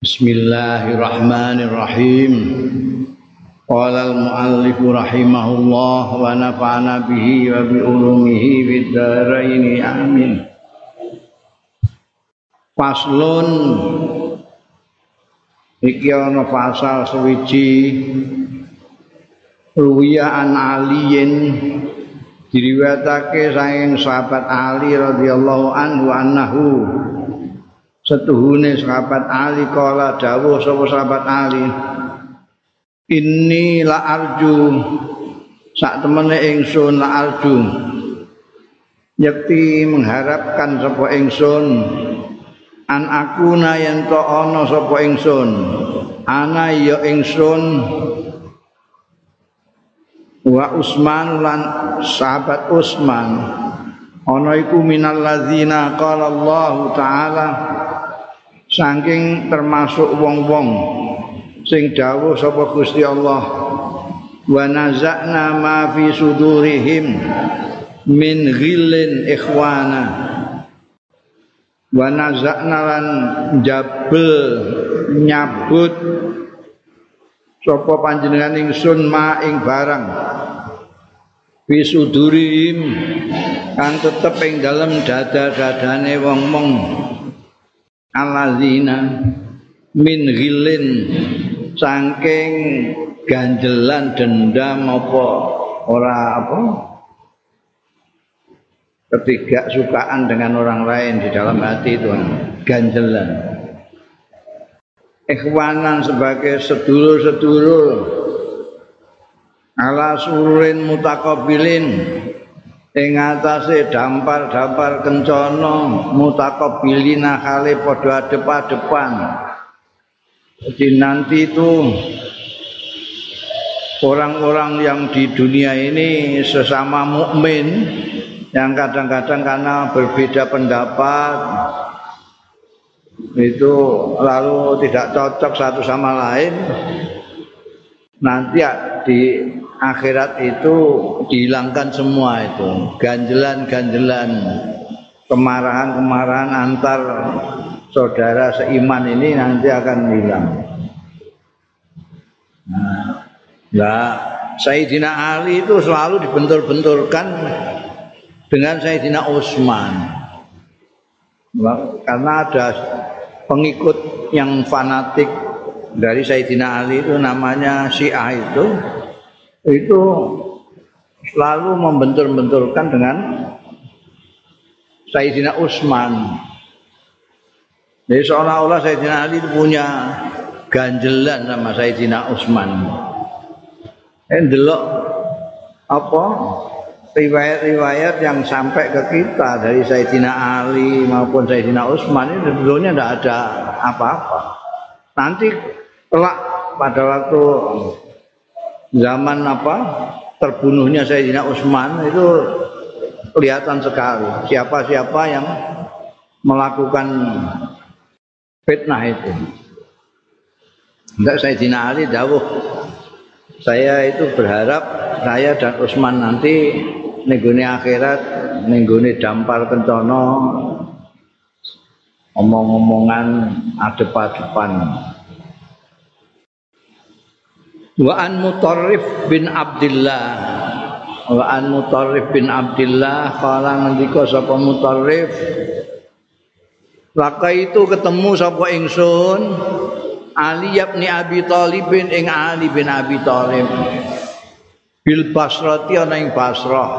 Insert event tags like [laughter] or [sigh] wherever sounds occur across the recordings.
Bismillahirrahmanirrahim. Qala al-muallif rahimahullah wa nafa'ana bihi wa bi ulumihi fid dharain amin. Faslun iki ana pasal sewiji ruwiya an aliyin diriwayatake saking sahabat Ali radhiyallahu anhu annahu setuhune sahabat Ali kala dawuh sapa sahabat Ali? Ini la arju. Sak temene ingsun la arju. Yakti mengharapkan sapa ingsun. An akuna yen to ana sapa ingsun. Ana ya ingsun. Wa Usman lan sahabat Usman. Ana iku minal ladzina qala Allah taala saking termasuk wong-wong sing dawuh sapa Gusti Allah wa nazakna ma fi sudurihim min ghillin ikhwana. Wa nazakna lan jabel nyabut sapa panjenengan ingsun ma ing barang. Fi sudurihim kan tetep ing dalem dada-dadane wong-wong alazina min ghilin saking ganjelan dendam apa ora apa? Ketiga sukaan dengan orang lain di dalam hati itu ganjelan. Ikhwanan sebagai sedulur-sedulur. Ala sururin mutakabilin ing atase dampar-dampar kencana mutakabilina kali padha adep-adepan. Jadi nanti itu orang-orang yang di dunia ini sesama mukmin yang kadang-kadang karena berbeda pendapat itu lalu tidak cocok satu sama lain nanti ya di akhirat itu dihilangkan semua itu. Ganjelan-ganjelan kemarahan-kemarahan antar saudara seiman ini nanti akan hilang. Nah, Sayyidina Ali itu selalu dibentur-benturkan dengan Sayyidina Utsman karena ada pengikut yang fanatik dari Sayyidina Ali itu namanya Syiah itu itu selalu membentur-benturkan dengan Sayyidina Utsman. Jadi seolah-olah Sayyidina Ali itu punya ganjelan sama Sayyidina Utsman. Eh delok apa riwayat-riwayat yang sampai ke kita dari Sayyidina Ali maupun Sayyidina Utsman ini sebetulnya tidak ada apa-apa. Nanti kelak pada waktu zaman apa? Terbunuhnya Sayyidina Utsman itu kelihatan sekali. Siapa-siapa yang melakukan fitnah itu. Enggak Sayyidina Ali dawuh saya itu berharap saya dan Utsman nanti nenggone akhirat nenggone dampar kencono omong-omongan adep-adepan wa an mutarrif bin abdillah. Wa an mutarrif bin abdillah kala ngendika sapa mutarrif laka itu ketemu sapa ingsun Ali bin Abi Thalib ing Ali bin Abi Thalib bil Basrati ana ing Basrah.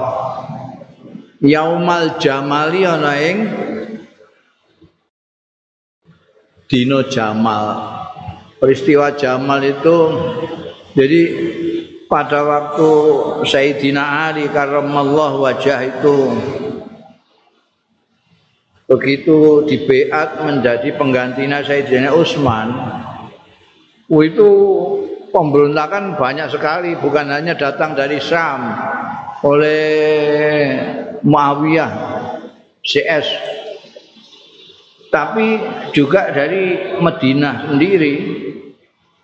Yaumal Jamali ana ing Dino Jamal. Peristiwa Jamal itu jadi pada waktu Sayyidina Ali karramallahu wajah itu begitu dibeat menjadi penggantinya Sayyidina Utsman itu pemberontakan banyak sekali bukan hanya datang dari Syam oleh Muawiyah CS. Tapi juga dari Madinah sendiri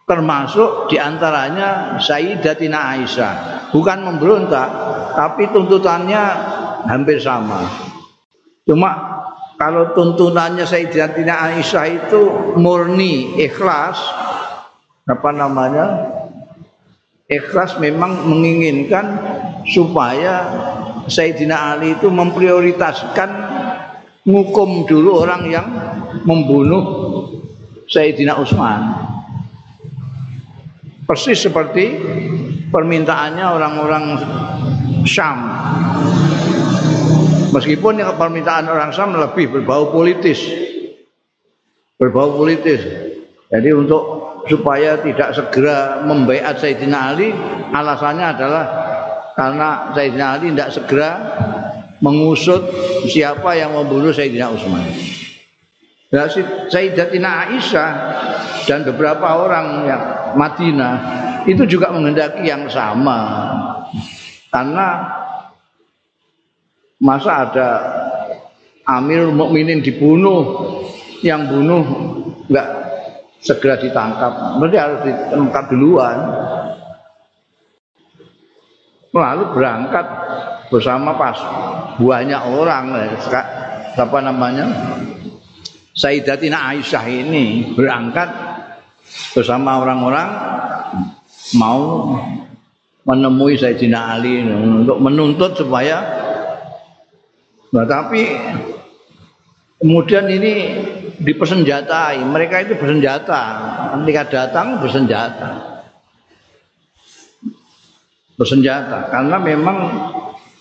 termasuk di antaranya Sayyidatina Aisyah. Bukan memberontak tapi tuntutannya hampir sama. Cuma kalau tuntunannya Sayyidatina Aisyah itu murni ikhlas apa namanya? Ikhlas memang menginginkan supaya Sayyidina Ali itu memprioritaskan ngukum dulu orang yang membunuh Sayyidina Utsman persis seperti permintaannya orang-orang Syam. Meskipun yang permintaan orang Syam lebih berbau politis. Berbau politis. Jadi untuk supaya tidak segera membaiat Sayyidina Ali alasannya adalah karena Sayyidina Ali tidak segera mengusut siapa yang membunuh Sayyidina Utsman. Nah, Sayyidatina Aisyah dan beberapa orang yang Madinah itu juga menghendaki yang sama. Karena masa ada Amir Mukminin dibunuh, yang bunuh enggak segera ditangkap, berarti harus ditangkap duluan. Lalu berangkat bersama pas banyak orang, apa namanya? Sayyidatina Aisyah ini berangkat bersama orang-orang mau menemui Sayyidina Ali untuk menuntut supaya nah, tapi kemudian ini dipersenjatai. Mereka itu bersenjata. Ketika datang bersenjata. Bersenjata. Karena memang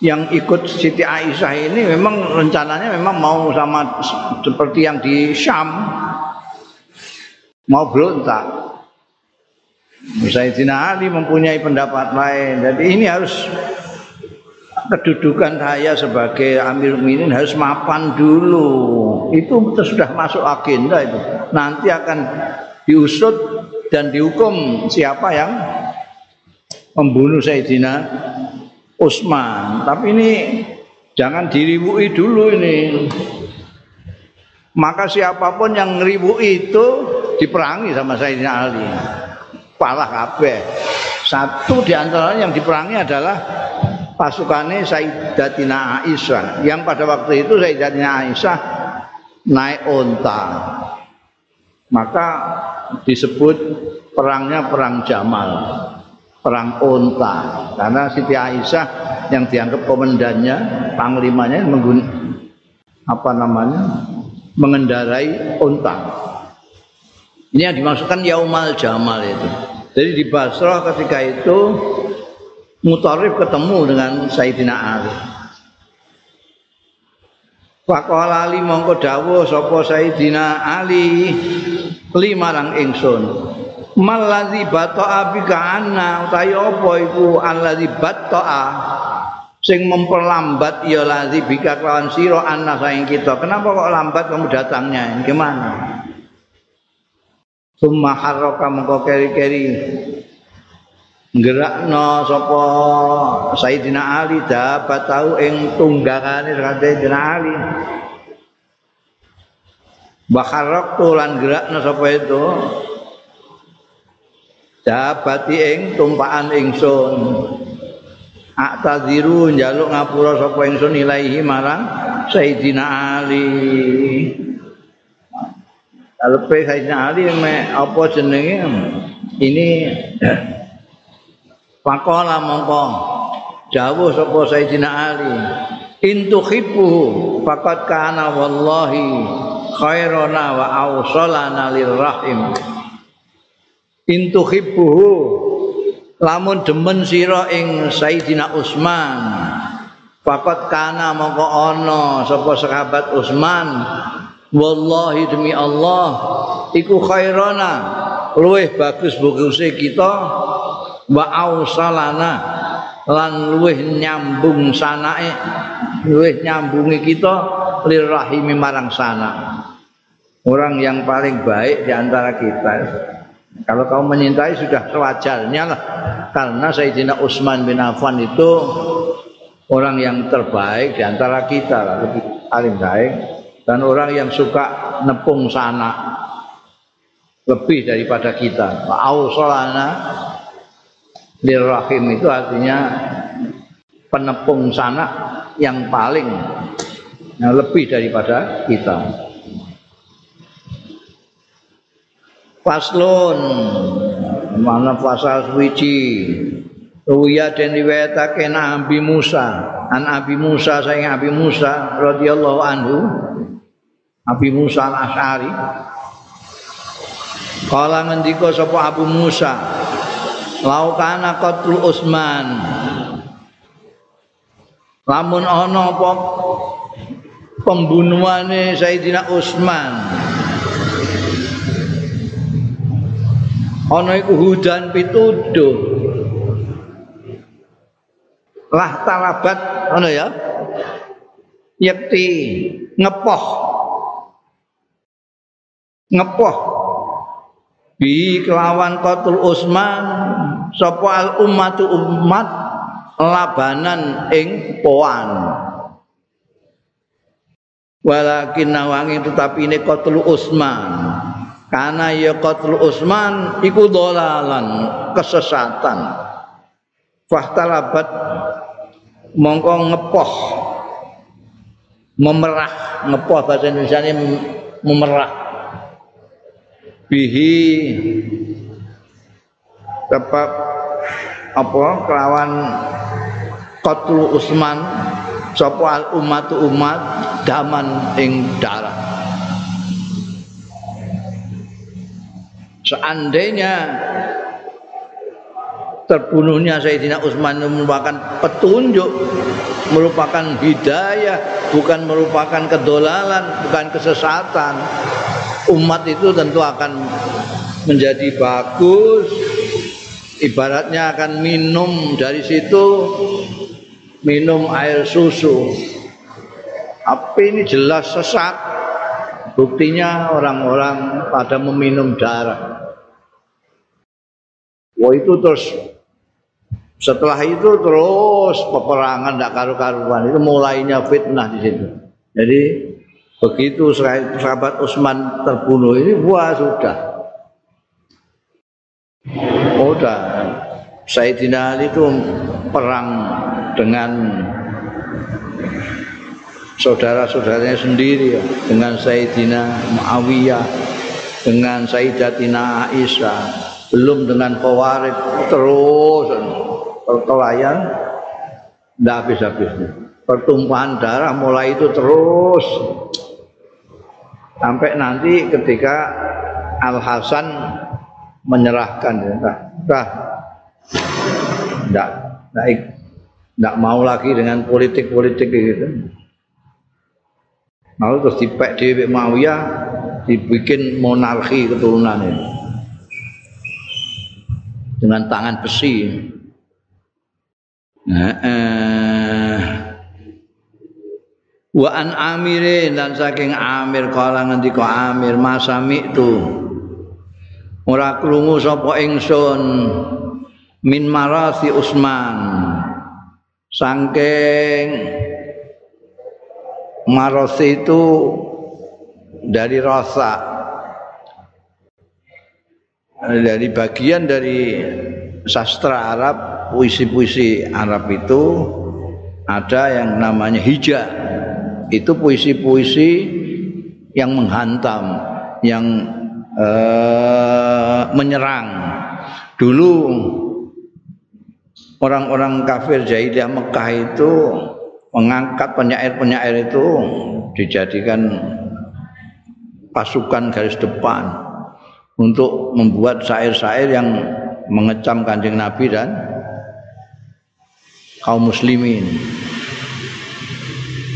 yang ikut Siti Aisyah ini memang rencananya memang mau sama seperti yang di Syam mau berontak Sayyidina Ali mempunyai pendapat lain jadi ini harus kedudukan saya sebagai Amir Mukminin harus mapan dulu itu sudah masuk agenda itu nanti akan diusut dan dihukum siapa yang membunuh Sayyidina Utsman. Tapi ini jangan diribui dulu ini. Maka siapa pun yang ngeribui itu diperangi sama Sayyidina Ali. Palah kabeh. Satu di antaranya yang diperangi adalah pasukannya Sayyidatina Aisyah. Yang pada waktu itu Sayyidatina Aisyah naik onta. Maka disebut perangnya perang Jamal perang onta karena Siti Aisyah yang dianggap komandannya panglimanya menggun apa namanya mengendarai onta ini yang dimaksudkan Yaumal Jamal itu. Jadi di Basrah ketika itu Mutarif ketemu dengan Sayyidina Ali. Faqala Ali mongko dawuh sapa Sayyidina Ali lima lang ingsun. Malazi bata'a bika anna utawi apa iku allazi bata'a sing memperlambat ya lazi bika kelawan sira anna saing kita. Kenapa kok lambat kamu datangnya? Gimana summa harraka mengko keri-keri gerakno sapa Sayyidina Ali dapat tahu ing tunggakane Sayyidina Ali Bakharok tulan gerakno sapa itu Dabati ing tumpakan ingsun. Aktaziru njaluk ngapura sapa ingsun ilaihi marang Sayyidina Ali. Alepe Sayyidina Ali me apa jenenge? Ini Pakola mongko jauh sapa Sayyidina Ali. Intu khibuhu faqad kana wallahi khairana wa awsalana lirrahim. intu hibbuhu lamun demen sira ing Sayyidina Utsman Fakat kana mongko ana sapa sahabat Utsman wallahi demi Allah iku khairana. Luwih bagus baguse kita wa ausalana lan luwih nyambung sanake luwih nyambungi kita lirahimi marang sana. Orang yang paling baik di antara kita. Kalau kamu menyintai sudah sewajarnya lah. Karena Sayyidina Utsman bin Affan itu orang yang terbaik di antara kita lah, lebih paling baik dan orang yang suka nepung sana lebih daripada kita. Ausolana lirrahim itu artinya penepung sana yang paling yang lebih daripada kita. Faslun mana pasal suci Ruya dan riwayatake Nabi Musa an Abi Musa saya Abi Musa radhiyallahu anhu Abi Musa al-Asy'ari. Kala ngendika sapa Abu Musa laukana qatul Utsman. Lamun ana apa pembunuhane Sayyidina Utsman. Ana iku hudan pituduh. Lah talabat ana ya? Yakti ngepoh ngepoh. Bi kelawan qatul Utsman sapa al ummatu umat labanan ing poan. Walakin nawangi tetapi ini qatul Utsman karena ya qatlu Utsman iku dolalan kesesatan. Fahtalabat mongko ngepoh. Memerah. Ngepoh bahasa Indonesia ini memerah bihi tepat apa? Kelawan qatlu Utsman sapa al umat umat daman ing darah seandainya terbunuhnya Sayyidina Utsman merupakan petunjuk merupakan hidayah bukan merupakan kedolalan bukan kesesatan umat itu tentu akan menjadi bagus. Ibaratnya akan minum dari situ minum air susu. Tapi ini jelas sesat. Buktinya orang-orang pada meminum darah. Wah itu terus. Setelah itu terus peperangan tidak karu-karuan. Itu mulainya fitnah di situ. Jadi begitu sahabat Utsman terbunuh ini wah sudah. Udah Sayyidina Ali itu perang dengan saudara-saudaranya sendiri ya, dengan Sayyidina Muawiyah dengan Sayyidatina Aisyah belum dengan kawarit terus. Perkelahian tidak habis-habisnya pertumpahan darah mulai itu terus sampai nanti ketika Al Hasan menyerahkan ya dah tidak naik tidak mau lagi dengan politik-politik gitu lalu terus dipek di Muawiyah dibikin monarki keturunan ini dengan tangan besi. Nah, eh. Wa an amirin dan saking Amir kala ngendika Amir masami itu ora krungu sapa ingsun. Min marasi Usman. Saking marasi itu dari rasa. Dari bagian dari sastra Arab puisi-puisi Arab itu ada yang namanya hijab itu puisi-puisi yang menghantam yang eh, menyerang dulu orang-orang kafir jahiliyah Mekah itu mengangkat penyair-penyair itu dijadikan pasukan garis depan untuk membuat syair-syair yang mengecam kanjeng Nabi dan kaum muslimin.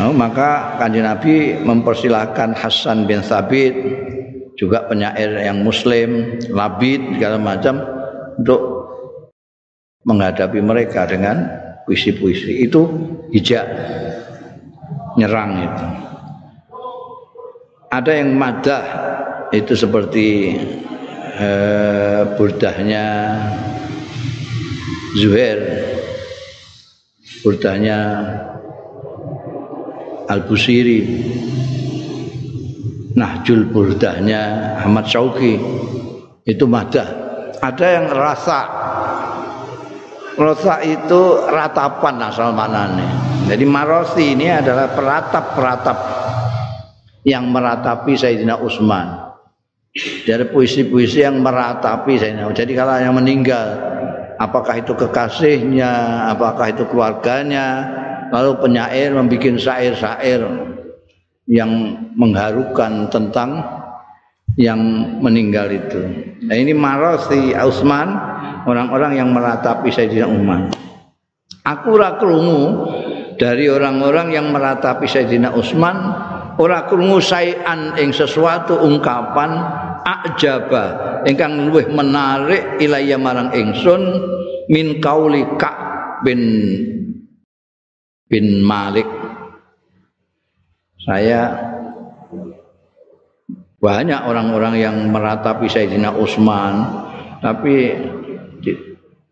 Nah, maka kanjeng Nabi mempersilahkan Hasan bin Sabit juga penyair yang muslim, labid segala macam untuk menghadapi mereka dengan puisi-puisi itu hijab nyerang itu. Ada yang madah itu seperti eh, burdahnya Zuhair burdahnya Al-Busiri Nahjul burdahnya Ahmad Syauqi itu madah ada yang rasa Rosa itu ratapan asal manane. Jadi marosi ini adalah peratap-peratap yang meratapi Sayyidina Utsman. Dari puisi-puisi yang meratapi Sayyidina. Jadi kalau yang meninggal, apakah itu kekasihnya, apakah itu keluarganya, lalu penyair membuat syair-syair yang mengharukan tentang yang meninggal itu. Nah ini marosi Utsman orang-orang yang meratapi Sayyidina Umar. Aku ora dari orang-orang yang meratapi Sayyidina Utsman ora krungu sayan ing sesuatu ungkapan ajaba ingkang luwih menarik ilaya marang ingsun min kauli Ka bin bin Malik. Saya banyak orang-orang yang meratapi Sayyidina Utsman tapi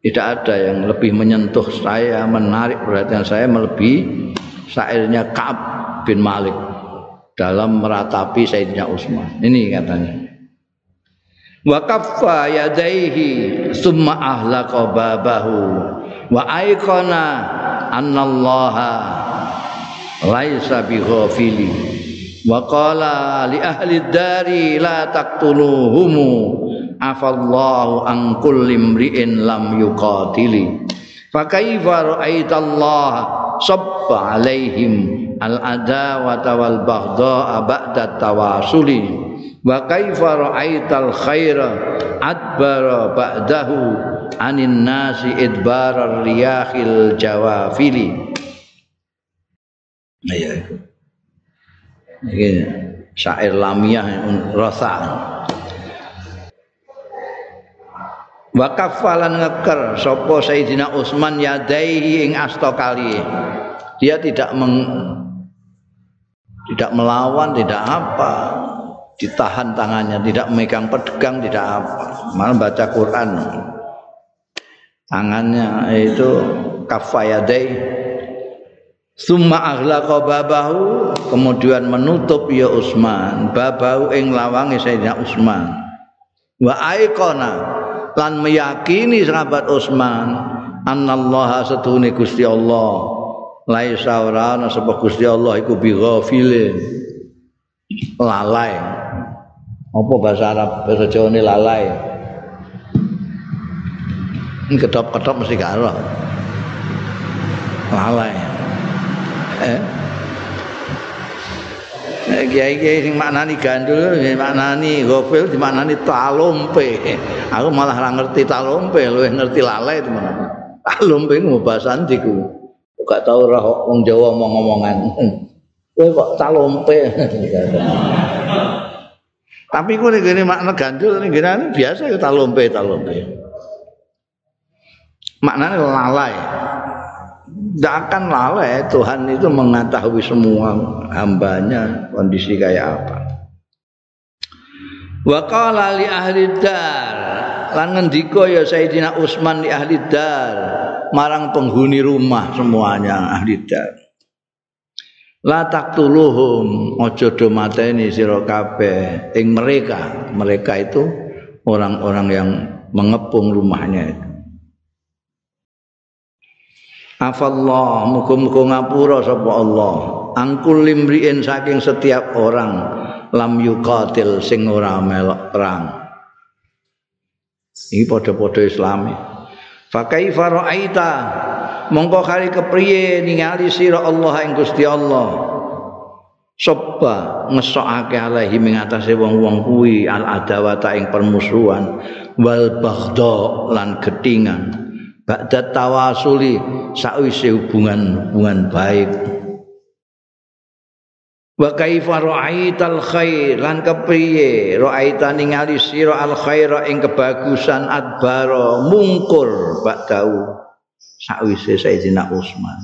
tidak ada yang lebih menyentuh saya menarik perhatian saya melebihi syairnya Ka'ab bin Malik dalam meratapi Sayyidina Utsman. Ini katanya. Wa kaffa yadaihi summa ahlaqa babahu wa aikana annallaha laisa bighafili wa qala li ahli dari la taqtuluhum afallahu an kulli imri'in lam yuqatili fa kaifa ra'aitallah sabba alaihim al adawata wal baghdha ba'da tawasuli wa kaifa ra'aital khaira adbara ba'dahu anin nasi idbarar riyahil jawafili Iya. Iki syair lamiyah rasa. Wa kafalan ngeker sapa Sayyidina Utsman yadaihi ing asta kali. Dia tidak meng, tidak melawan, tidak apa. Ditahan tangannya, tidak memegang pedang, tidak apa. Malah baca Quran. Tangannya itu kafayadai. Summa aghlaqa babahu kemudian menutup ya Utsman babahu ing lawange Sayyidina Utsman wa aikona lan meyakini sahabat Utsman annallaha satune Gusti Allah. Laisa ora ana sapa Gusti Allah iku bi lalai. Apa bahasa Arab? Bahasa Jawa ini lalai kedop-kedop mesti gak lalai eh? Kiai-kiai sing maknani gandul maknani gofil dimaknani talompe. Aku malah ora ngerti talompe luwih ngerti lale teman talompe ku bahasa andiku gak tau ora wong Jawa omong-omongan. Kowe kok talompe? Tapi ku nek makna gandul nek biasa ya talompe talompe maknanya lalai tidak akan lalai Tuhan itu mengetahui semua hambanya kondisi kayak apa. Wa qala li ahli dar lan ngendika ya Sayyidina Utsman li ahli dar marang penghuni rumah semuanya ahli dar. La taqtuluhum aja do mateni sira kabeh ing mereka. Mereka itu orang-orang yang mengepung rumahnya itu. Afallah muga-muga ngapura sapa Allah. Angkul limriin saking setiap orang lam yuqatil sing ora melok perang. Iki padha-padha islami fa kaifa ra'aita? Mongko kali kepriye ningali sira Allah ing Gusti Allah? Soba ngesokake alaihi ing atase wong-wong kuwi al adawata ing permusuhan wal baghdha lan getingan ba'da tawasuli sakwise hubungan-hubungan baik. Wa kaifa ra'aital khair lan kepriye? Ra'aita ningali sira al khaira ing kebagusan adbara mungkur ba'dau. Sakwise Sayyidina Utsman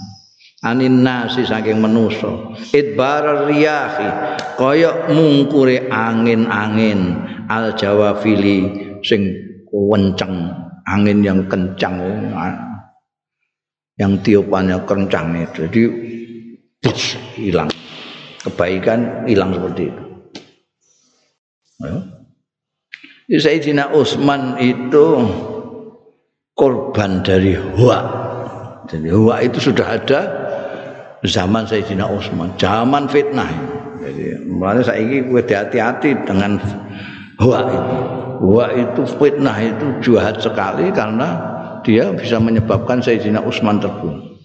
anin nasi saking manusa. Idbar riyahi kaya mungkure angin-angin. Al jawafili sing kenceng angin yang kencang yang tiupannya kencang itu jadi hilang kebaikan hilang seperti itu ya. Sayyidina Utsman itu korban dari hoak Jadi huwa itu sudah ada zaman Sayyidina Utsman, zaman fitnah. Jadi mulanya saya ini hati-hati dengan huwa itu. Huwa itu fitnah itu jahat sekali karena dia bisa menyebabkan Sayyidina Utsman terbunuh.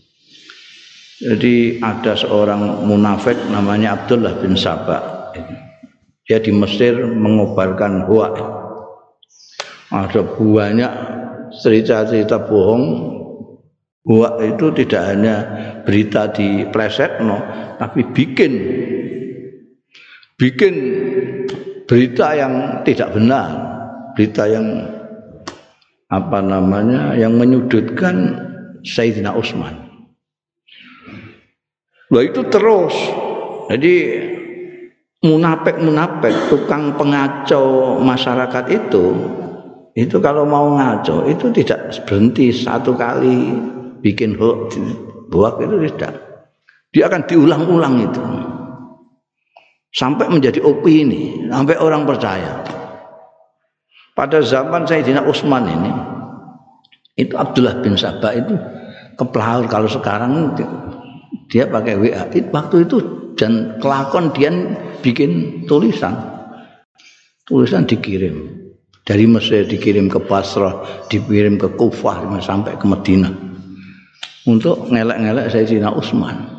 Jadi ada seorang munafik namanya Abdullah bin Sabah. Dia di Mesir mengobarkan huwa. Ada banyak cerita-cerita bohong Huwa itu tidak hanya berita di pleset no, tapi bikin bikin berita yang tidak benar, berita yang apa namanya yang menyudutkan Sayyidina Utsman. Wah itu terus. Jadi munafik-munafik tukang pengacau masyarakat itu itu kalau mau ngaco itu tidak berhenti satu kali bikin hoax buat itu tidak dia akan diulang-ulang itu sampai menjadi opini sampai orang percaya pada zaman Sayyidina Utsman ini itu Abdullah bin Sabah itu kepelaur kalau sekarang dia pakai WA waktu itu dan kelakon dia bikin tulisan tulisan dikirim dari Mesir dikirim ke Basrah dikirim ke Kufah sampai ke Madinah untuk ngelek-ngelek Sayyidina Utsman.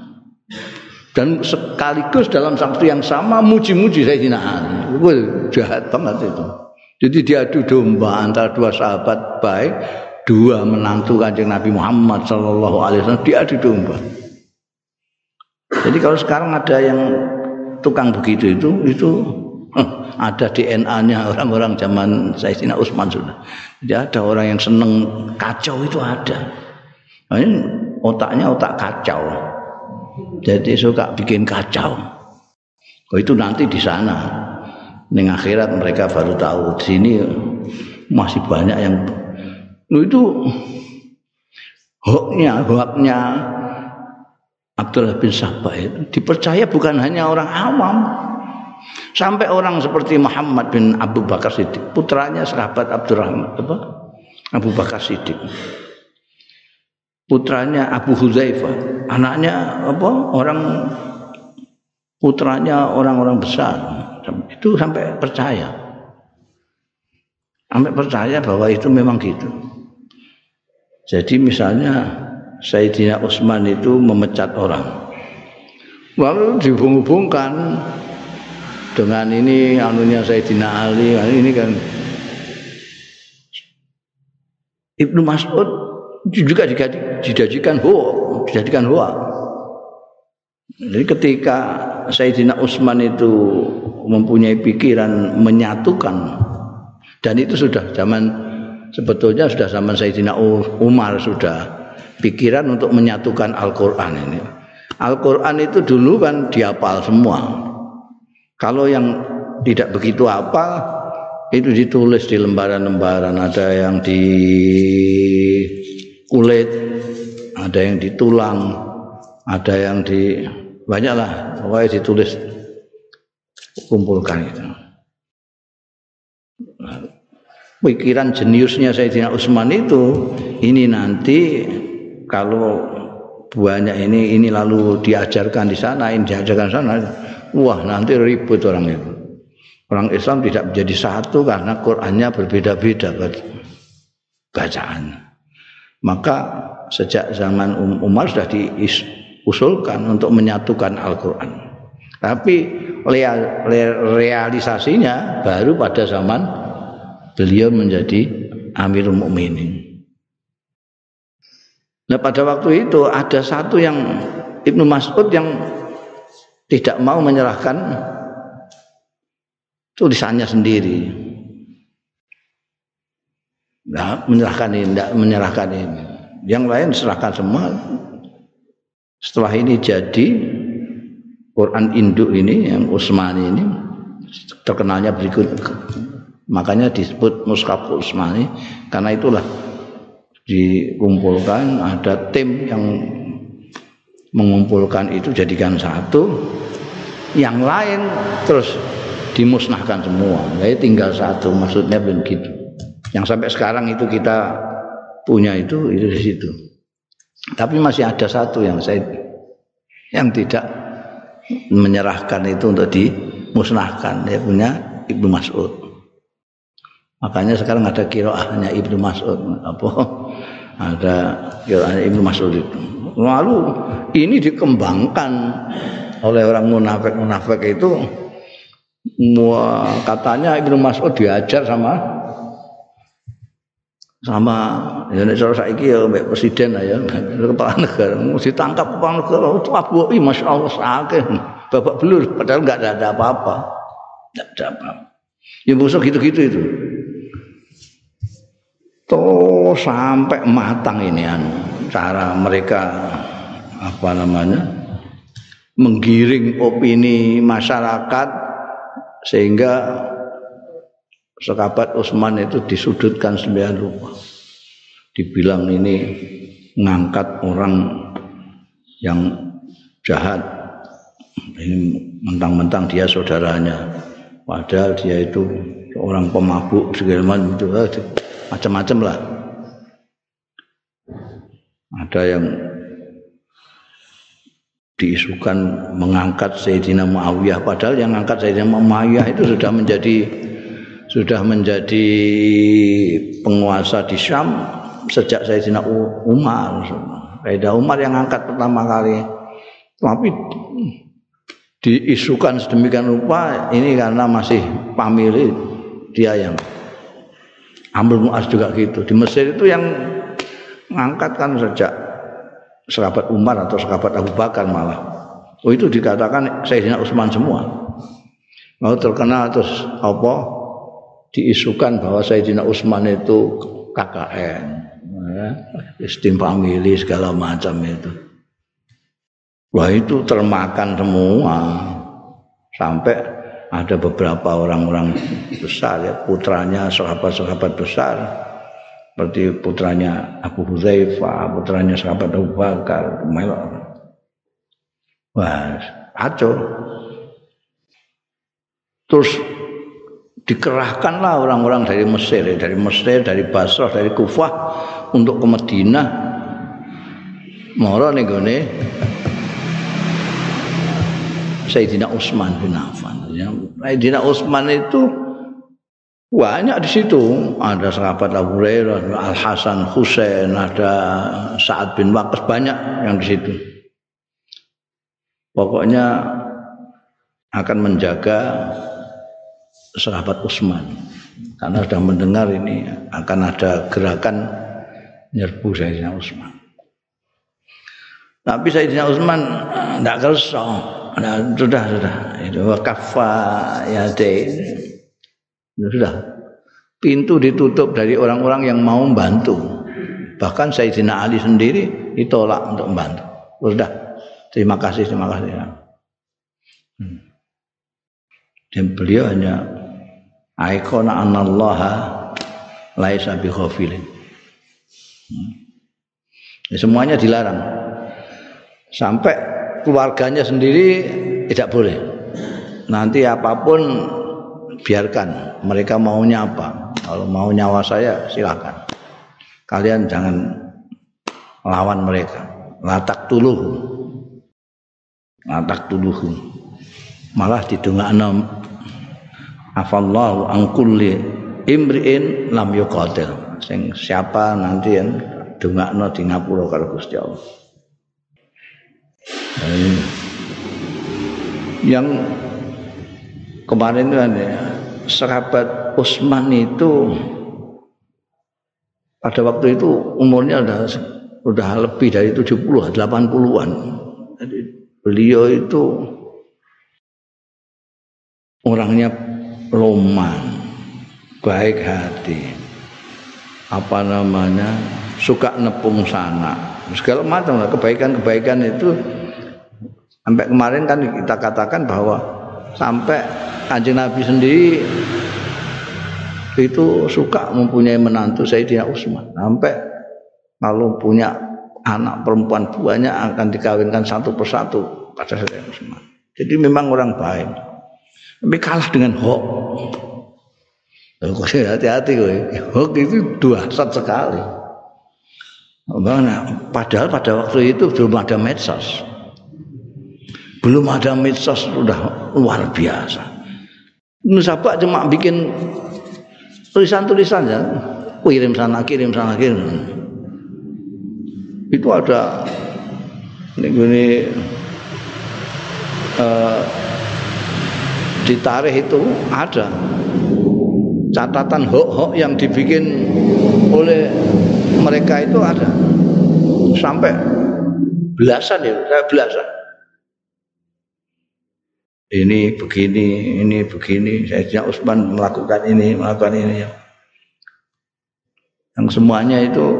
Dan sekaligus dalam waktu yang sama muji-muji Sayyidina Ali. Itu jahat banget itu. Jadi diadu domba antara dua sahabat baik, dua menantu kanjeng Nabi Muhammad Sallallahu Alaihi Wasallam diadu domba. Jadi kalau sekarang ada yang tukang begitu itu, itu ada DNA-nya orang-orang zaman Sayyidina Utsman sudah. Jadi ada orang yang seneng kacau itu ada. Nah, ini otaknya otak kacau. Jadi suka bikin kacau. Oh itu nanti di sana. Di akhirat mereka baru tahu. Di sini masih banyak yang itu hoknya, hoknya Abdullah bin Sabah itu dipercaya bukan hanya orang awam, sampai orang seperti Muhammad bin Abu Bakar Siddiq, putranya sahabat Abdurrahman apa? Abu Bakar Siddiq putranya Abu Huzaifah, anaknya apa? Orang putranya orang-orang besar. Itu sampai percaya. Sampai percaya bahwa itu memang gitu. Jadi misalnya Sayyidina Utsman itu memecat orang. Lalu dihubung-hubungkan dengan ini anunya Sayyidina Ali, ini kan Ibnu Mas'ud juga dijadikan hoa, dijadikan hoa. Jadi ketika Sayyidina Utsman itu mempunyai pikiran menyatukan dan itu sudah zaman sebetulnya sudah zaman Sayyidina Umar sudah pikiran untuk menyatukan Al-Qur'an ini. Al-Qur'an itu dulu kan diapal semua. Kalau yang tidak begitu apal itu ditulis di lembaran-lembaran ada yang di kulit, ada yang di tulang, ada yang di banyak lah, pokoknya ditulis kumpulkan itu. Pikiran jeniusnya Sayyidina Utsman itu ini nanti kalau banyak ini ini lalu diajarkan di sana, ini diajarkan di sana, wah nanti ribut orang itu. Orang Islam tidak menjadi satu karena Qurannya berbeda-beda bacaan. Maka sejak zaman um, Umar sudah diusulkan untuk menyatukan Al-Quran. Tapi realisasinya baru pada zaman beliau menjadi Amirul Mukminin. Nah pada waktu itu ada satu yang Ibnu Mas'ud yang tidak mau menyerahkan tulisannya sendiri. Nah, menyerahkan ini, tidak menyerahkan ini. Yang lain serahkan semua. Setelah ini jadi Quran induk ini yang Utsmani ini terkenalnya berikut. Makanya disebut Mushaf Utsmani karena itulah dikumpulkan ada tim yang mengumpulkan itu jadikan satu. Yang lain terus dimusnahkan semua. Jadi tinggal satu maksudnya begitu. Yang sampai sekarang itu kita punya itu itu di situ. Tapi masih ada satu yang saya yang tidak menyerahkan itu untuk dimusnahkan dia punya Ibnu Mas'ud. Makanya sekarang ada kiroahnya Ibnu Mas'ud apa ada kiroahnya Ibnu Mas'ud itu. Lalu ini dikembangkan oleh orang munafik munafik itu katanya Ibnu Mas'ud diajar sama sama ya nek cara saiki ya mbek presiden ya kepala negara. Mesti tangkap kepala negara itu masya Allah sakit babak belur padahal nggak ada apa-apa. Nggak ada apa-apa. Ya busuk gitu-gitu itu. Tuh sampai matang ini anu cara mereka apa namanya menggiring opini masyarakat sehingga sekabat Utsman itu disudutkan sembilan rupa. Dibilang ini ngangkat orang yang jahat. Ini mentang-mentang dia saudaranya. Padahal dia itu orang pemabuk segala macam eh, macam-macam lah. Ada yang diisukan mengangkat Sayyidina Muawiyah padahal yang mengangkat Sayyidina Muawiyah itu sudah menjadi sudah menjadi penguasa di Syam sejak Sayyidina Umar. Sayyidina Umar yang angkat pertama kali. Tapi diisukan sedemikian rupa ini karena masih pamili dia yang Amr Mu'az juga gitu. Di Mesir itu yang ngangkat kan sejak sahabat Umar atau sahabat Abu Bakar malah. Oh itu dikatakan Sayyidina Utsman semua. Mau terkenal terus apa diisukan bahwa Sayyidina Utsman itu KKN ya, istim family segala macam itu. Wah itu termakan semua. Sampai ada beberapa orang-orang besar ya putranya sahabat-sahabat besar. Seperti putranya Abu Hudzaifah, putranya sahabat Abu Bakar, Wah, acur. Terus dikerahkanlah orang-orang dari Mesir, dari Mesir, dari Basrah, dari Kufah untuk ke Madinah. Moro nih gone Sayyidina Utsman bin Affan. Ya, Sayyidina Utsman itu banyak di situ. Ada sahabat Abu Hurairah, Al Hasan Husain, ada Sa'ad bin Waqqas banyak yang di situ. Pokoknya akan menjaga sahabat Utsman karena sudah mendengar ini akan ada gerakan nyerbu Sayyidina Utsman. Tapi Sayyidina Utsman tidak kerso. Nah, sudah sudah itu wakafa ya sudah pintu ditutup dari orang-orang yang mau membantu. Bahkan Sayyidina Ali sendiri ditolak untuk membantu. Sudah. Terima kasih, terima kasih. Hmm. Dan beliau hanya aikona anallaha laisa bi ghafilin. Ya, semuanya dilarang. Sampai keluarganya sendiri tidak boleh. Nanti apa pun biarkan mereka maunya apa. Kalau mau nyawa saya silakan. Kalian jangan lawan mereka. Latak tuluh. Latak tuluh. Malah didongakno afallahu an kulli imriin lam yuqatil sing siapa nanti yang dongakno di ngapura karo Gusti Allah. Yang kemarin itu ya, sahabat Utsman itu pada waktu itu umurnya sudah sudah lebih dari 70 80-an. Jadi beliau itu orangnya loman, baik hati, apa namanya suka nepung sana, segala macam lah kebaikan-kebaikan itu sampai kemarin kan kita katakan bahwa sampai kanjeng Nabi sendiri itu suka mempunyai menantu Sayyidina Utsman sampai kalau punya anak perempuan banyak akan dikawinkan satu persatu pada Sayyidina Utsman. Jadi memang orang baik. tapi kalah dengan hoax. Kau hati-hati kowe. Hoax itu dua sat sekali. padahal pada waktu itu belum ada medsos. Belum ada medsos sudah luar biasa. Nusabak cuma bikin tulisan-tulisan ya, kirim sana kirim sana kirim. Itu ada ini, uh, di tarikh itu ada catatan hok-hok yang dibikin oleh mereka itu ada. Sampai belasan ya saya belasan. Ini begini ini begini saya Usman melakukan ini melakukan ini. Yang semuanya itu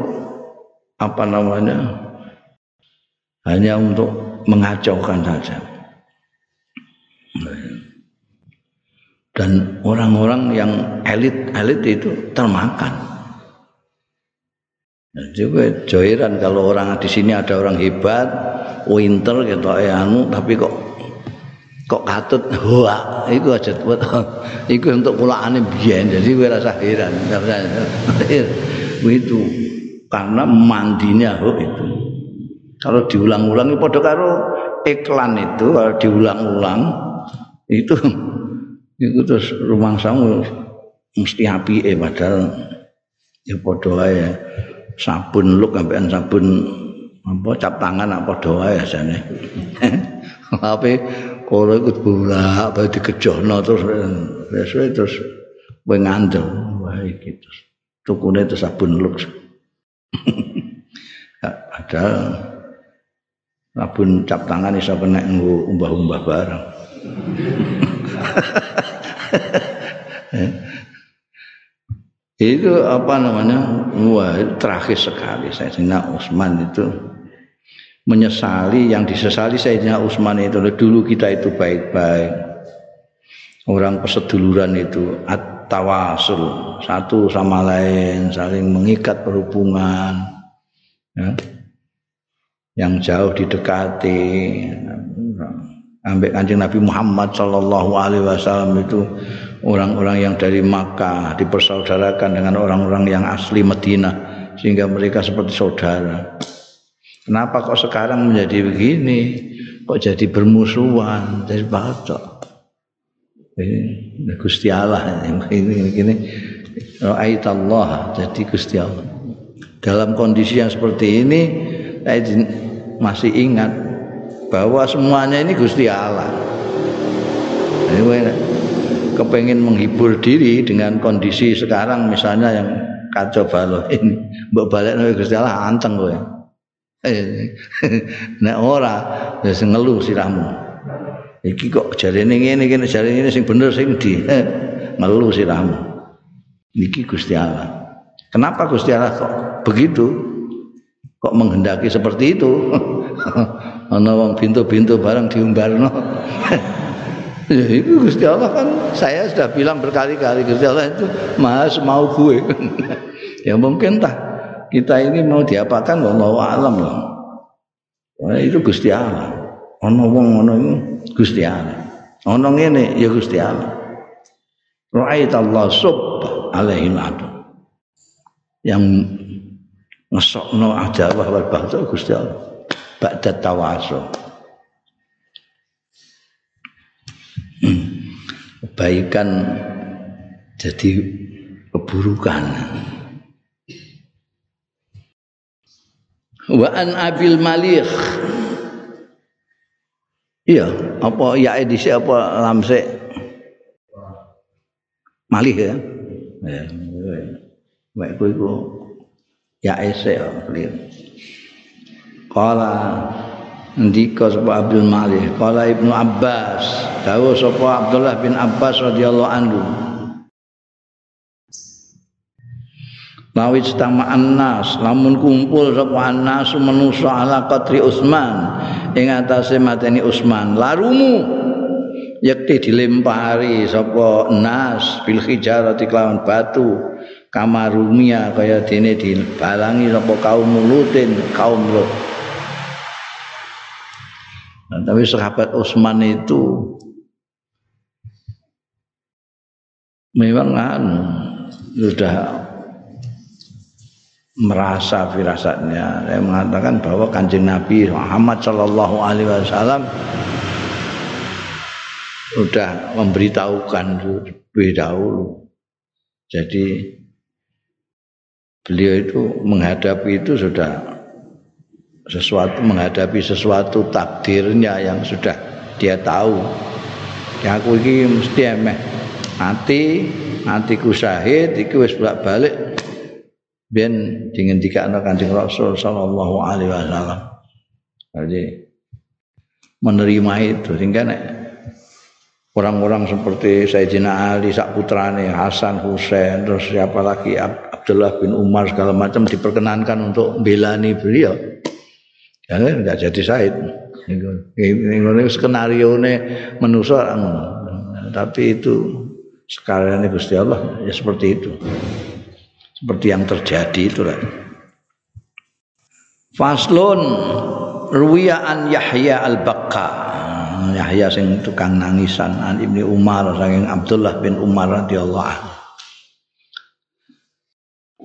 apa namanya hanya untuk mengacaukan saja dan orang-orang yang elit-elit itu termakan. Nah, juga joiran kalau orang di sini ada orang hebat, winter gitu ya tapi kok kok katut? [laughs] Wah itu aja buat [laughs] itu untuk pulaane biyen. Jadi gue rasa heran. [laughs] Itu karena mandinya oh itu. Kalau diulang-ulang itu karo iklan itu kalau diulang-ulang itu itu terus rumah samu mesti api eh padahal ya padha wae. Sabun luk sampean sabun apa cap tangan apa padha wae asane tapi kalau ikut bae dikejohno terus sesuai terus kowe ngandel. Wah iki terus tukune terus sabun luk. [laughs] Padahal sabun cap tangan iso kena umbah-umbah barang itu apa namanya? Wah terakhir sekali Sayyidina Utsman itu. Menyesali yang disesali Sayyidina Utsman itu dulu kita itu baik-baik. Orang perseduluran itu at-tawasul satu sama lain saling mengikat perhubungan ya. yang jauh didekati ambek kanjeng Nabi Muhammad Shallallahu Alaihi Wasallam itu orang-orang yang dari Makkah dipersaudarakan dengan orang-orang yang asli Medina sehingga mereka seperti saudara. Kenapa kok sekarang menjadi begini? Kok jadi bermusuhan? Jadi batok. Ini Gusti Allah ini ini Ra'ait Allah jadi Gusti Allah. Dalam kondisi yang seperti ini saya masih ingat bahwa semuanya ini Gusti Allah. Ini kepengen menghibur diri dengan kondisi sekarang misalnya yang kacau balau ini mbok balik nih Gusti Allah anteng kowe. [laughs] Nek ora ya ngeluh sirahmu. Iki kok jarene ngene iki jarene ngene sing bener sing di [laughs] ngeluh sirahmu. Niki Gusti Allah. Kenapa Gusti Allah kok begitu? Kok menghendaki seperti itu? [laughs] ana wong pintu-pintu barang diumbarno [laughs] ya itu Gusti Allah kan saya sudah bilang berkali-kali Gusti Allah itu maha mau gue. [laughs] Ya mungkin tak kita ini mau diapakan wallahu alam loh Wah, itu Gusti Allah. Ana wong ngono iku Gusti Allah. Ana ngene ya Gusti Allah. Ra'ait Allah sub alaihi yang ngesokno aja wal bahasa Gusti Allah ba'da tawasul. Kebaikan jadi keburukan. Wa an abil malik. Iya, apa ya edisi apa lamse? Malih ya. Ya, baik iku ya ese clear. Kala ndika sapa Abdul Malik, kala Ibnu Abbas, dawuh sapa Abdullah bin Abbas radhiyallahu anhu. Lawit tama annas, lamun kumpul sapa annas manusa ala qadri Utsman ing atase mateni Utsman. Larumu yakti dilempari sapa nas bil hijarati kelawan batu kamarumia kaya dene dibalangi sapa kaum Lutin, kaum Lut. Nah, tapi sahabat Utsman itu memang anu sudah merasa firasatnya. Saya mengatakan bahwa kanjeng Nabi Muhammad Shallallahu Alaihi Wasallam sudah memberitahukan lebih dahulu. Jadi beliau itu menghadapi itu sudah sesuatu menghadapi sesuatu takdirnya yang sudah dia tahu ya aku ini mesti emeh mati matiku syahid iku wis balik ben dingendikane Kanjeng Rasul sallallahu alaihi wasallam. Jadi menerima itu sehingga nek orang-orang seperti Sayyidina Ali sak putrane Hasan Husain terus siapa lagi Abdullah bin Umar segala macam diperkenankan untuk belani beliau. Ya enggak jadi Said. Ini skenario ini menusuk tapi itu sekalian Gusti Allah ya seperti itu seperti yang terjadi itulah. Faslun ruwiya an Yahya al-Baqqa. Yahya sing tukang nangisan an Ibnu Umar saking Abdullah bin Umar radhiyallahu anhu.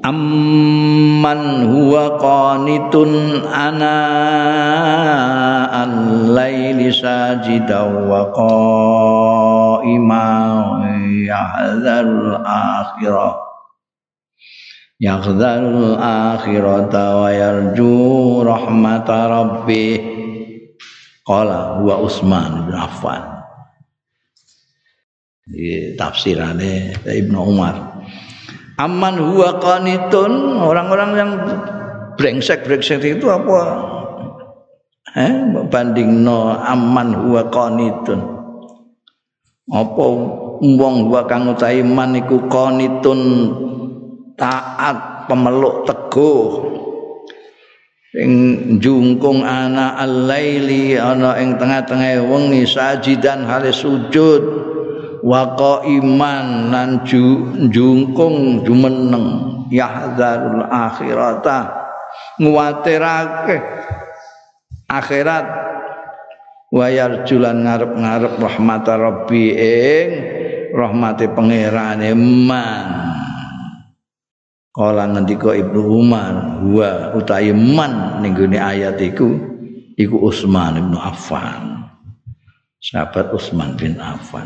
Amman huwa qanitun ana al-laili sajidan wa qa'ima yahdzal akhirah yakhdharul akhirata wa yarju rahmata rabbih qala huwa Utsman bin Affan. Tafsirane Ibnu Umar Aman huwa qanitun. Orang-orang yang brengsek-brengsek itu apa? Eh bandingno aman huwa qanitun. Apa wong huwa kang utahe man iku qanitun? Taat pemeluk teguh. Sing jungkung ana al-laili ana ing tengah-tengah wengi sajidan hale sujud wa iman lan jungkung jumeneng yahdzarul akhirata nguwatirake akhirat wayar julan ngarep-ngarep rahmat rabbi ing rahmate pangerane man Kala ngendika Ibnu Umar, wa utahe man ning ayat iku iku Utsman bin Affan. Sahabat Utsman bin Affan.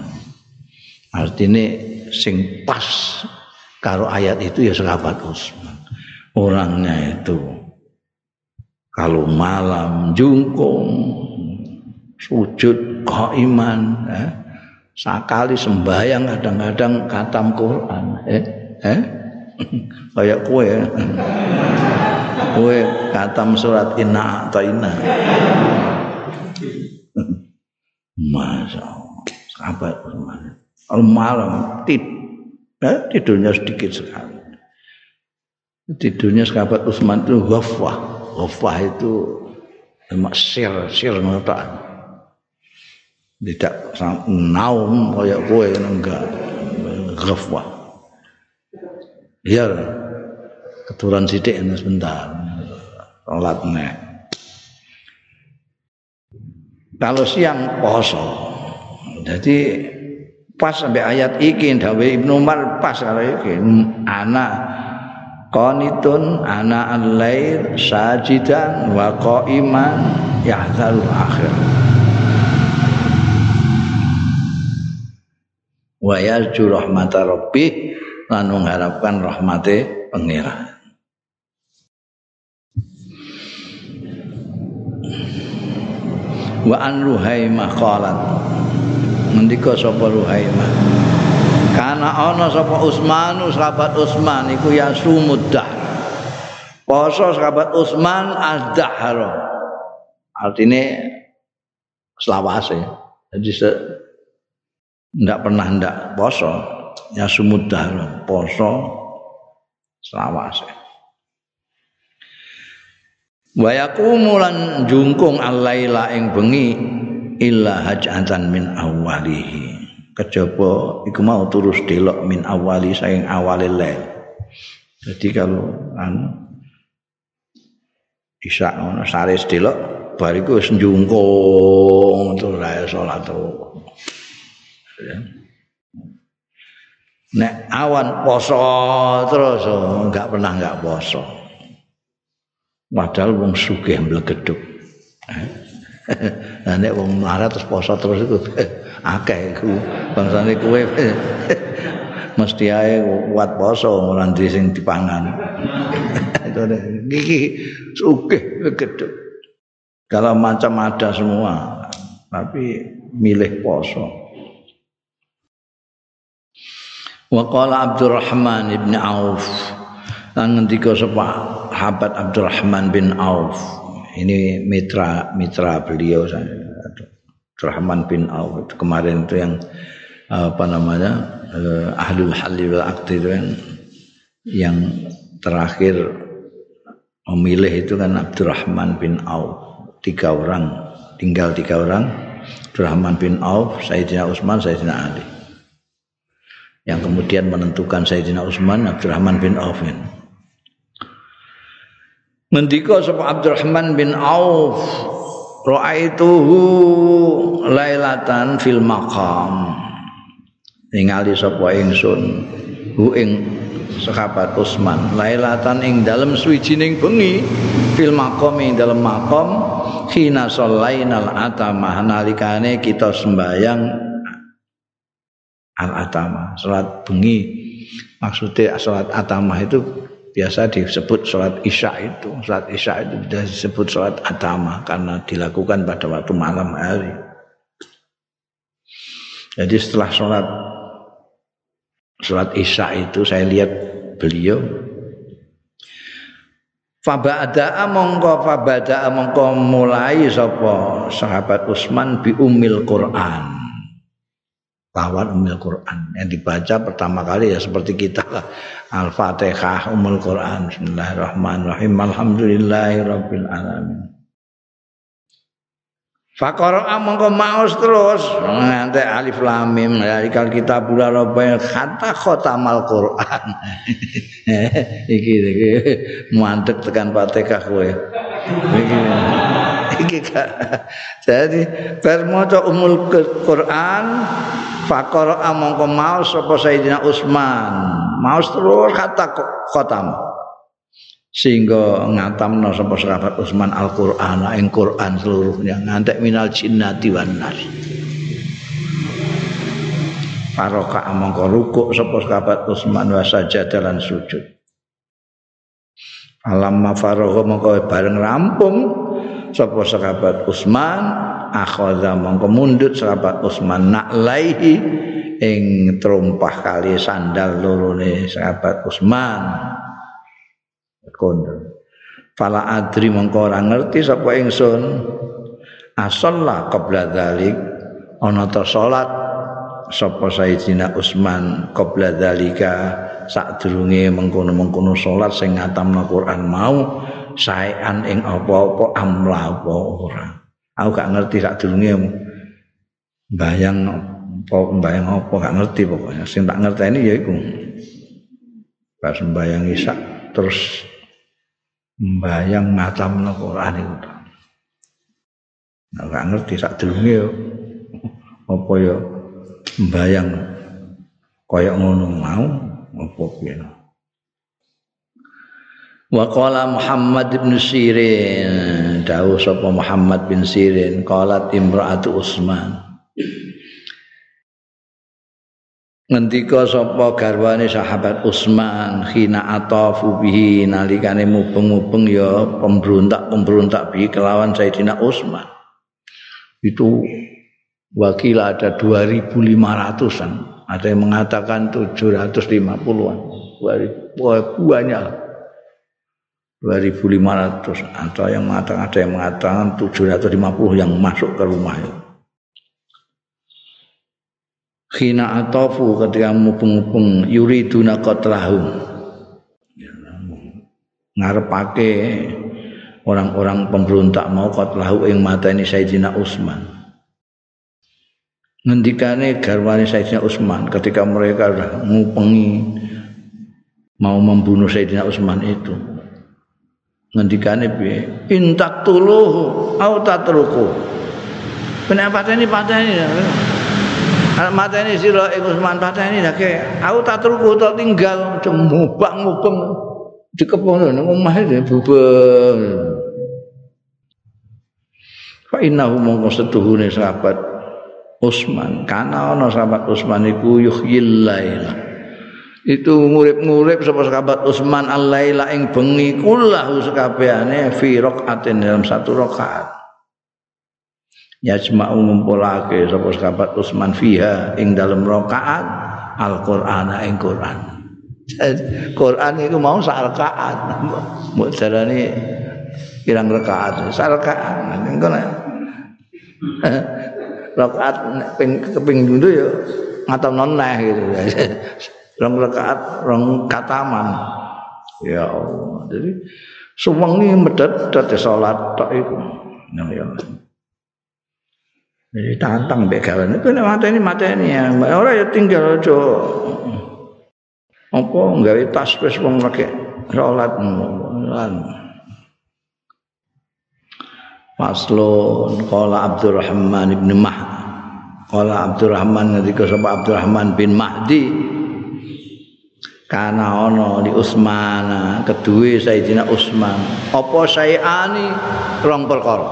Artinya sing pas karo ayat itu ya sahabat Utsman. Orangnya itu kalau malam jungkung sujud iman eh, sakali sembahyang kadang-kadang katam Quran eh eh [laughs] kayak kue. [laughs] Kue katam surat inna atau inna. [laughs] Masya Allah. Sahabat kalau malam tid eh, tidurnya sedikit sekali. Tidurnya sahabat Utsman itu ghafwah. Ghafwah itu emak sir sir ngotak. Tidak naum kayak kue enggak. Ghafwah. Biar keturunan sidik sebentar. Sholat nek. Kalau siang poso. Jadi pas sampai ayat iki dawe Ibnu Umar pas kalau iki anak qanitun ana al-lail sajidan wa qa'iman yahzarul akhir wa yarju rahmata rabbih lan mengharapkan rahmate pangeran. Wa an Ruhaimah qalat ngendika sapa Ruhaimah? Karena ana sapa Utsman sahabat Utsman iku ya sumuddah Poso sahabat Utsman azdahara. Artinya selawase. Jadi se, ndak pernah ndak poso. Ya sumudar poso selawase. Wa yaqumu lan jungkung alaila ing bengi illa hajatan min awalihi kejaba iku mau terus delok min awali saking awale lail jadi kalau anu isya ngono saris delok bariku wis njungkung terus salat terus. Ya. nek awan poso terus enggak pernah enggak poso. Padahal wong sugih mblegeduk Nah nek wong melarat terus poso terus iku [laughs] akeh iku bangsane kowe [laughs] mesti ae kuat poso ora ndi sing dipangan. [laughs] Iki sugih gedhe. Kalau macam ada semua, tapi milih poso. Wa qala Abdurrahman ibn Auf lan ngendika sapa sahabat Abdurrahman bin Auf ini mitra mitra beliau Abdurrahman bin Auf. Kemarin itu yang apa namanya uh, ahlul halil itu yang, yang terakhir memilih itu kan Abdurrahman bin Auf. Tiga orang tinggal tiga orang Abdurrahman bin Auf Sayyidina Utsman Sayyidina Ali. Yang kemudian menentukan Sayyidina Utsman Abdurrahman bin Auf ini. Mendika sapa Abdurrahman bin Auf ra'aituhu lailatan fil maqam. Ningali sapa ingsun? Hu ing sahabat Utsman lailatan ing dalem suwijining bengi fil maqam ing dalem maqam khina sallainal atama. Nalikane kita sembayang al atama salat bengi. Maksudnya salat atama itu biasa disebut salat isya itu. Salat isya itu disebut salat atama karena dilakukan pada waktu malam hari. Jadi setelah salat salat isya itu saya lihat beliau Fabada'a mongko fabada'a mongko mulai sapa sahabat Utsman bi umil Quran lawan umil Quran. Yang dibaca pertama kali ya seperti kita. Lah Al-Fatihah umul Quran. Bismillahirrahmanirrahim. Alhamdulillahirabbil alamin Fakara mongko terus. Nganti alif lam mim. Zalikal kitabul rabbil kata khotamal Quran. [laughs] Iki iki. Mantep tekan Fatihah kowe. Iki. Iki jadi bar maca umul Quran fakara mongko maos sapa Sayyidina Utsman. Maos terus kata khotam sehingga ngatamno sapa sahabat Utsman Al-Qur'an ing Quran seluruhnya. Ngantek minal jinnati wan nas Faroka mongko rukuk sapa sahabat Utsman wa sajada lan sujud. Alamma faragha mongko bareng rampung sapa sahabat Utsman akhadha mongko mundut sahabat Utsman naklaihi ing terumpah kali sandal lorone sahabat Utsman kondo fala adri mongko ora ngerti sapa ingsun. Asalla qabla dzalik ana ta salat. Sapa Sayyidina Utsman qabla dzalika sadurunge mengkono-mengkono salat sing ngatamna Quran mau saean ing apa-apa amla apa ora aku gak ngerti sadurunge bayang apa bayang apa gak ngerti pokoknya sing tak ngerteni ya iku pas sembayang isak terus mbayang ngatam no Quran itu. Nah, gak ngerti sak durunge apa yo mbayang kaya ngono mau apa piye. Wa qala Muhammad bin Sirin, dawuh sapa Muhammad bin Sirin, qalat imra'atu Utsman. ngendika sapa garwane sahabat Utsman khina atafu bihi nalikane mubeng-mubeng ya pemberontak-pemberontak bi kelawan Sayyidina Utsman. Itu wakil ada 2500-an ada yang mengatakan 750-an banyak 2500 atau yang mengatakan ada yang mengatakan 750 yang masuk ke rumah itu. Khina atafu ketika mubeng-mubeng yuriduna qatlahum ngarepake orang-orang pemberontak mau qatlahu ing mateni Sayyidina Utsman ngendikane garwane Sayyidina Utsman ketika mereka ngupengi mau membunuh Sayyidina Utsman itu ngendikane piye intak tuluh au tatruku. Penak pateni pateni. Mateni sira ing Usman pateni lake au tatruku to tinggal cemubak ngubeng dikepono nang omah e bubeng. Fa innahu mongko setuhune sahabat Usman. Kana ana sahabat Usman iku yuhyil laila. Itu ngurip-ngurip sapa sahabat Utsman al-laila ing bengi kullahu sekabehane fi raqatin dalam satu rakaat. Yajma'u ngumpulake sapa sahabat Utsman fiha ing dalam rakaat Al-Qur'an ing Qur'an. Quran itu mau sak rakaat. Mbok darani pirang rakaat sak rakaat. Engko [laughs] rakaat ping keping dulu ya ngatam noneh gitu [laughs] rong rakaat rong kataman. Ya Allah. Jadi suwengi medhot dadi salat tok iku ya. Jadi tantang mbek gawe itu nek mateni mateni ya. Ora ya tinggal aja. Apa gawe tas wis wong lagi salat Faslun qala Abdurrahman ibn Mah. Qala Abdurrahman ngendika sapa Abdurrahman bin Mahdi kana ana di Utsman kedue Sayyidina Utsman apa sayani rong perkara.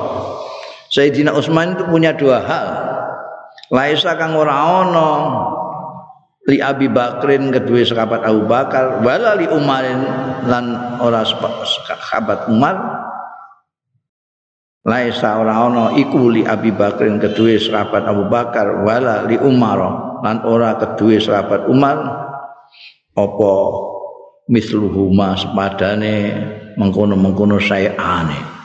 Sayyidina Utsman itu punya dua hal. Laisa kang ora ana li Abi Bakrin kedue sahabat Abu Bakar wala li Umarin lan ora sahabat Umar. Laisa ora ana iku li Abi Bakrin kedue sahabat Abu Bakar wala li Umar lan ora kedue sahabat Umar apa misluhuma sepadane mengkono-mengkono saya aneh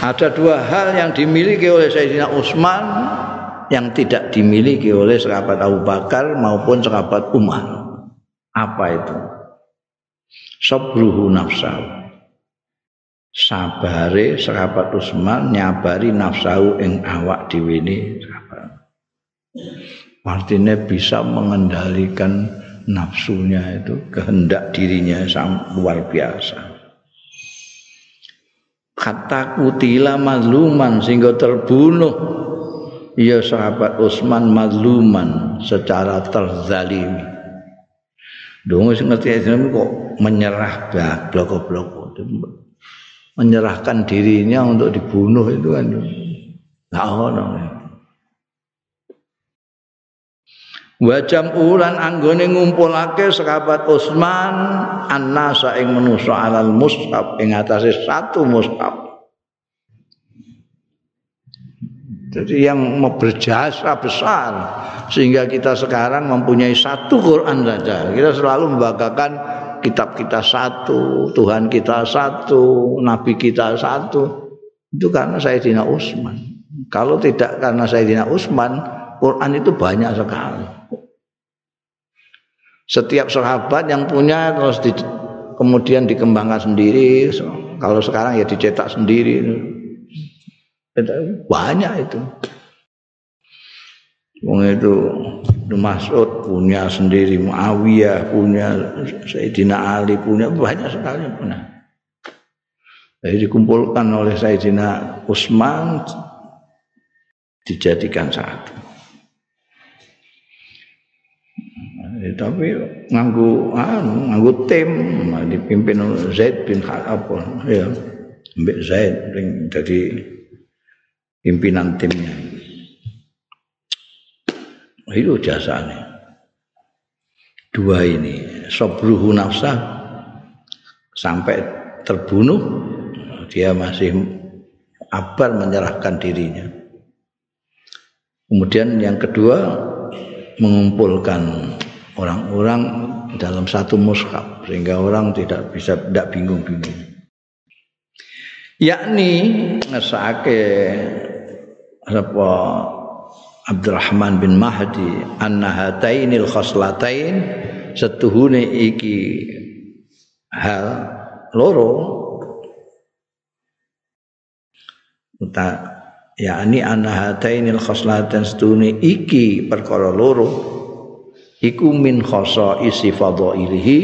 ada dua hal yang dimiliki oleh Sayyidina Utsman yang tidak dimiliki oleh sahabat Abu Bakar maupun sahabat Umar. Apa itu? Sabruhu nafsahu. Sabare sahabat Utsman nyabari nafsahu ing awak dhewe ne artinya bisa mengendalikan nafsunya itu kehendak dirinya sangat luar biasa. Kata kutila mazluman sehingga terbunuh. Ya sahabat Utsman mazluman secara terzalimi. Wis ngerti Islam kok menyerah blok-blok menyerahkan dirinya untuk dibunuh itu kan. Nggak ono Wajam ulan anggone ngumpulake sahabat Utsman annasa ing manusa alal mushaf ing atase satu mushaf Jadi yang berjasa besar sehingga kita sekarang mempunyai satu Quran saja. Kita selalu membanggakan kitab kita satu, Tuhan kita satu, Nabi kita satu. Itu karena Sayyidina Utsman. Kalau tidak karena Sayyidina Utsman, Quran itu banyak sekali. Setiap sahabat yang punya terus di, kemudian dikembangkan sendiri. Kalau sekarang ya dicetak sendiri banyak itu Wong itu Mas'ud punya sendiri, Muawiyah punya, Sayyidina Ali punya, banyak sekali punya. Jadi dikumpulkan oleh Sayyidina Utsman dijadikan satu. Eh, tapi nganggu anu, nganggu tim dipimpin oleh Zaid bin Khalaf ya. Mbak Zaid jadi pimpinan timnya. Itu jasanya. Dua ini, sobruhu nafsah sampai terbunuh, dia masih abar menyerahkan dirinya. Kemudian yang kedua mengumpulkan orang-orang dalam satu mushaf sehingga orang tidak bisa tidak bingung-bingung. Yakni ngesake sapa Abdurrahman bin Mahdi anna hatainil khoslatain setuhune iki hal loro uta yakni anna hatainil khoslatain setuhune iki perkara loro iku min khosa isi fadhailihi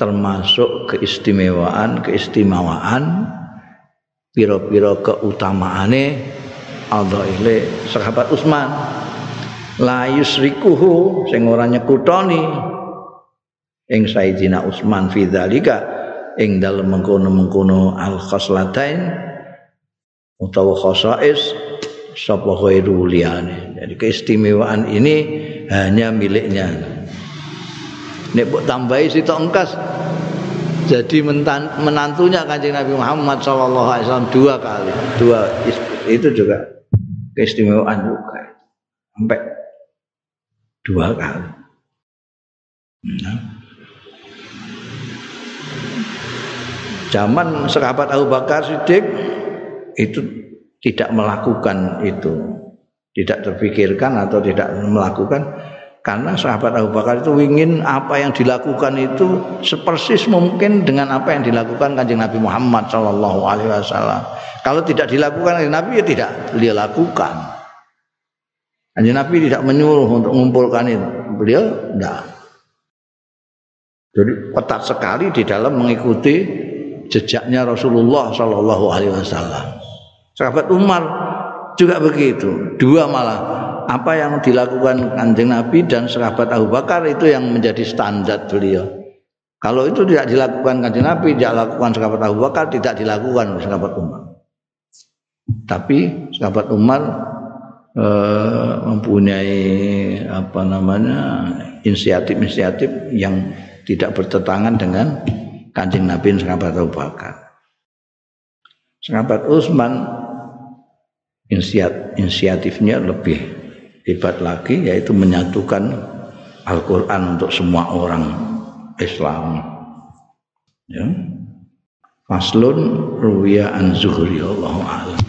termasuk keistimewaan keistimewaan pira-pira keutamaane adhaile sahabat Utsman la yusrikuhu sing ora nyekutoni ing Sayyidina Utsman fi dzalika ing dalem mengkono-mengkono al khoslatain utawa khosais sapa khairu liyane. Jadi keistimewaan ini hanya miliknya. Nek mbok tambahi sitok engkas jadi menantunya kanjeng Nabi Muhammad Shallallahu Alaihi Wasallam dua kali, dua itu juga keistimewaan juga sampai dua kali. Nah. Zaman sahabat Abu Bakar Siddiq itu tidak melakukan itu, tidak terpikirkan atau tidak melakukan karena sahabat Abu Bakar itu ingin apa yang dilakukan itu sepersis mungkin dengan apa yang dilakukan kanjeng Nabi Muhammad Shallallahu Alaihi Wasallam. Kalau tidak dilakukan oleh Nabi ya tidak dia lakukan. Kanjeng Nabi tidak menyuruh untuk mengumpulkan itu, beliau tidak. Jadi ketat sekali di dalam mengikuti jejaknya Rasulullah Shallallahu Alaihi Wasallam. Sahabat Umar juga begitu. Dua malah apa yang dilakukan kanjeng Nabi dan sahabat Abu Bakar itu yang menjadi standar beliau. Kalau itu tidak dilakukan kanjeng Nabi, tidak dilakukan sahabat Abu Bakar, tidak dilakukan sahabat Umar. Tapi sahabat Umar eh, mempunyai apa namanya inisiatif-inisiatif yang tidak bertentangan dengan kanjeng Nabi dan sahabat Abu Bakar. Sahabat Utsman inisiatifnya lebih hebat lagi yaitu menyatukan Al-Qur'an untuk semua orang Islam. Ya. Faslun ruwiya an Zuhri Allahu a'lam.